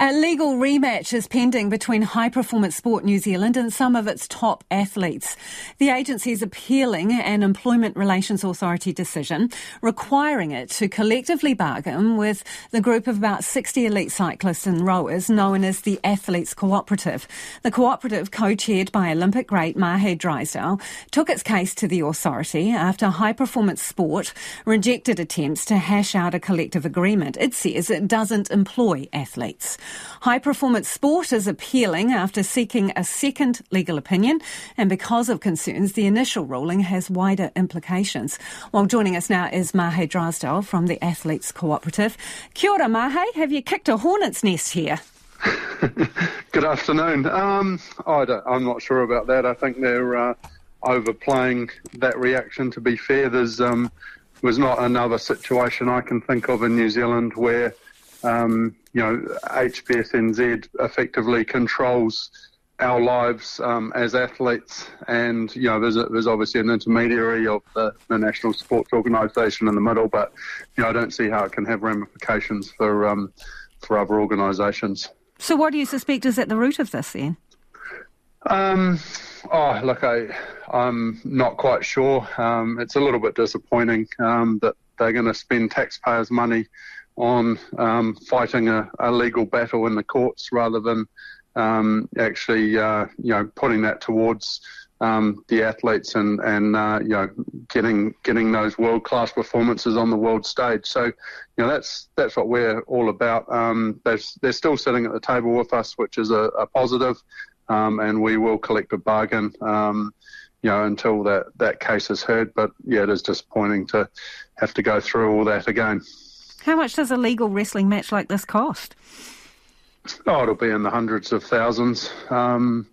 A legal rematch is pending between High Performance Sport New Zealand and some of its top athletes. The agency is appealing an Employment Relations Authority decision requiring it to collectively bargain with the group of about 60 elite cyclists and rowers known as the Athletes Cooperative. The cooperative, co-chaired by Olympic great Mahé Drysdale, took its case to the authority after High Performance Sport rejected attempts to hash out a collective agreement. It says it doesn't employ athletes. High performance sport is appealing after seeking a second legal opinion, and because of concerns, the initial ruling has wider implications. Well, joining us now is Mahé Drysdale from the Athletes Cooperative. Kia ora, Mahé. Have you kicked a hornet's nest here? Good afternoon. Um, I am not sure about that. I think they're uh, overplaying that reaction. To be fair, there's um, was not another situation I can think of in New Zealand where um, you know, HPSNZ effectively controls our lives um, as athletes, and you know, there's, a, there's obviously an intermediary of the, the, National Sports Organisation in the middle, but you know, I don't see how it can have ramifications for um, for other organisations. So, what do you suspect is at the root of this then? Um, oh, look, I, I'm not quite sure. Um, it's a little bit disappointing um, that they're going to spend taxpayers' money on um, fighting a, a, legal battle in the courts rather than um, actually, uh, you know, putting that towards um, the athletes and and uh, you know getting getting those world class performances on the world stage. So you know that's that's what we're all about. Um, they're they're still sitting at the table with us, which is a, a positive, um, and we will collect a bargain. Um, you know, until that, that case is heard. But yeah, it is disappointing to have to go through all that again. How much does a legal wrestling match like this cost? Oh, it'll be in the hundreds of thousands. Um,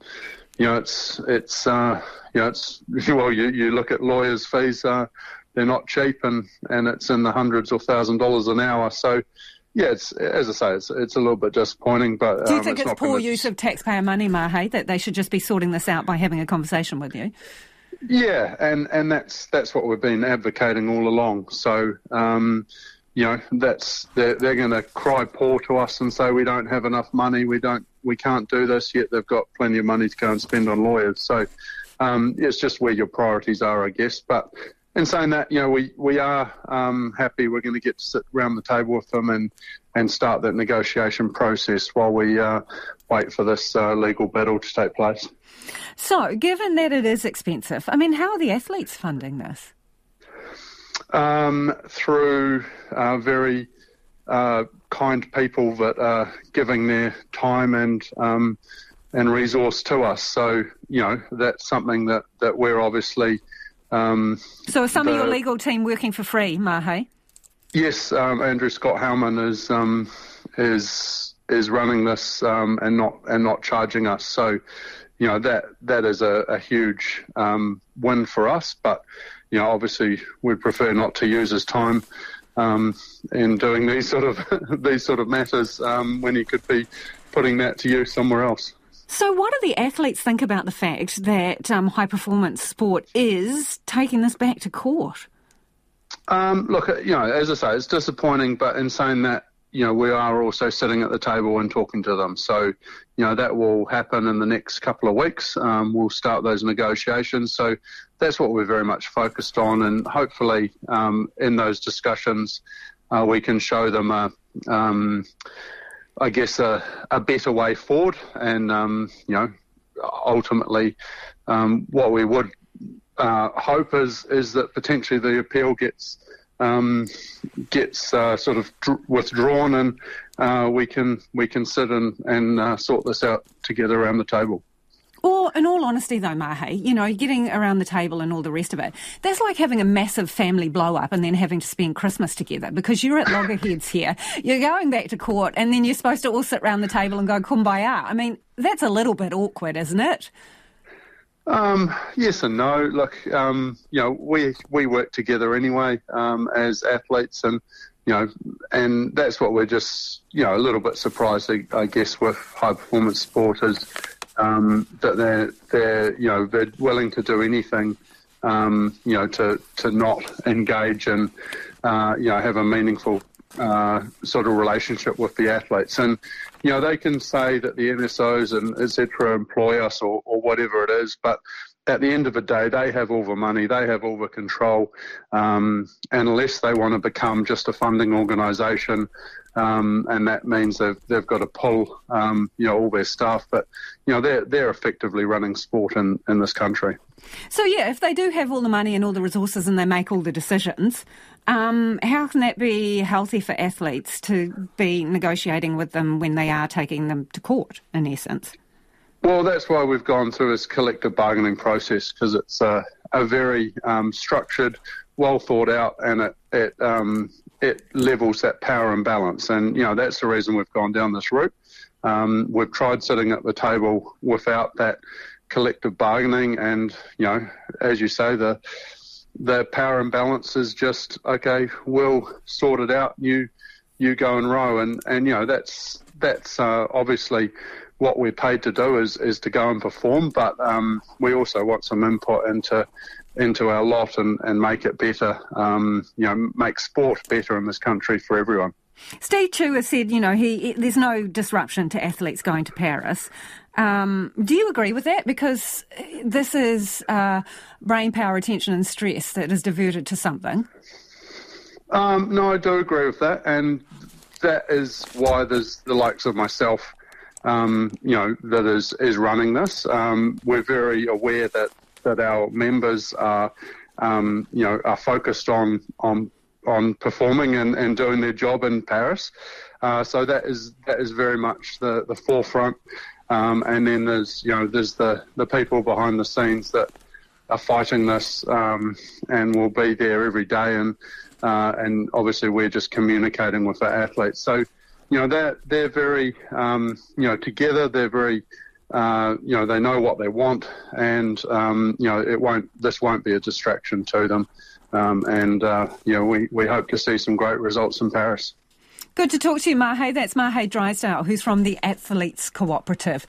you know, it's it's uh, you know, it's well, you, you look at lawyers' fees, uh, they're not cheap, and, and it's in the hundreds of thousand dollars an hour. So, yeah, it's as I say, it's it's a little bit disappointing. But do you um, think it's, it's poor use of taxpayer money, Mahé, that they should just be sorting this out by having a conversation with you? Yeah, and and that's that's what we've been advocating all along. So. Um, you know, that's they're, they're going to cry poor to us and say we don't have enough money, we don't, we can't do this. Yet they've got plenty of money to go and spend on lawyers. So um, it's just where your priorities are, I guess. But in saying that, you know, we we are um, happy we're going to get to sit around the table with them and and start that negotiation process while we uh, wait for this uh, legal battle to take place. So, given that it is expensive, I mean, how are the athletes funding this? Um, through uh, very uh, kind people that are giving their time and um, and resource to us. So you know that's something that, that we're obviously. Um, so some the, of your legal team working for free, Mahé? Yes, um, Andrew Scott Howman is um, is is running this um, and not and not charging us. So you know that that is a, a huge um, win for us, but you know, obviously we'd prefer not to use his time um, in doing these sort of these sort of matters um, when he could be putting that to use somewhere else. So, what do the athletes think about the fact that um, high performance sport is taking this back to court? Um, look, you know, as I say, it's disappointing, but in saying that, you know, we are also sitting at the table and talking to them. So, you know, that will happen in the next couple of weeks. Um, we'll start those negotiations. So that's what we're very much focused on. And hopefully, um, in those discussions, uh, we can show them a, um, I guess, a, a, better way forward. And, um, you know, ultimately, um, what we would uh, hope is, is that potentially the appeal gets um, gets uh, sort of dr- withdrawn, and uh, we can we can sit and, and uh, sort this out together around the table. Or, in all honesty, though, Mahé, you know, getting around the table and all the rest of it, that's like having a massive family blow up and then having to spend Christmas together because you're at loggerheads here. You're going back to court and then you're supposed to all sit around the table and go kumbaya. I mean, that's a little bit awkward, isn't it? Um, yes and no. Look, um, you know, we we work together anyway um, as athletes, and you know, and that's what we're just you know a little bit surprised, I guess, with high performance sport is um, that they're they're you know they're willing to do anything, um, you know, to to not engage and uh, you know have a meaningful uh, sort of relationship with the athletes. And, you know, they can say that the NSOs and etc. employ us or, or whatever it is, but at the end of the day, they have all the money, they have all the control, um, unless they want to become just a funding organisation, um, and that means they've they've got to pull, um, you know, all their staff. But you know, they're they're effectively running sport in in this country. So yeah, if they do have all the money and all the resources and they make all the decisions, um, how can that be healthy for athletes to be negotiating with them when they are taking them to court, in essence? Well, that's why we've gone through this collective bargaining process because it's a, a very um, structured, well thought out, and it it, um, it levels that power imbalance. And you know that's the reason we've gone down this route. Um, we've tried sitting at the table without that collective bargaining, and you know, as you say, the the power imbalance is just okay. We'll sort it out. You you go and row, and and you know that's that's uh, obviously what we're paid to do is, is to go and perform, but um, we also want some input into into our lot and, and make it better, um, you know, make sport better in this country for everyone. Steve Chu has said, you know, he, there's no disruption to athletes going to Paris. Um, do you agree with that? Because this is uh, brain power, attention, and stress that is diverted to something. Um, no, I do agree with that, and that is why there's the likes of myself um, you know, that is, is running this. Um, we're very aware that, that our members are, um, you know, are focused on, on, on performing and, and doing their job in Paris. Uh, so that is, that is very much the, the forefront. Um, and then there's, you know, there's the, the people behind the scenes that are fighting this um, and will be there every day. And, uh, and obviously we're just communicating with our athletes. So, you know, they're, they're very, um, you know, together, they're very, uh, you know, they know what they want, and um, you know, it won't. This won't be a distraction to them, um, and uh, you know, we, we hope to see some great results in Paris. Good to talk to you, Mahe. That's Mahe Drysdale, who's from the Athletes Cooperative.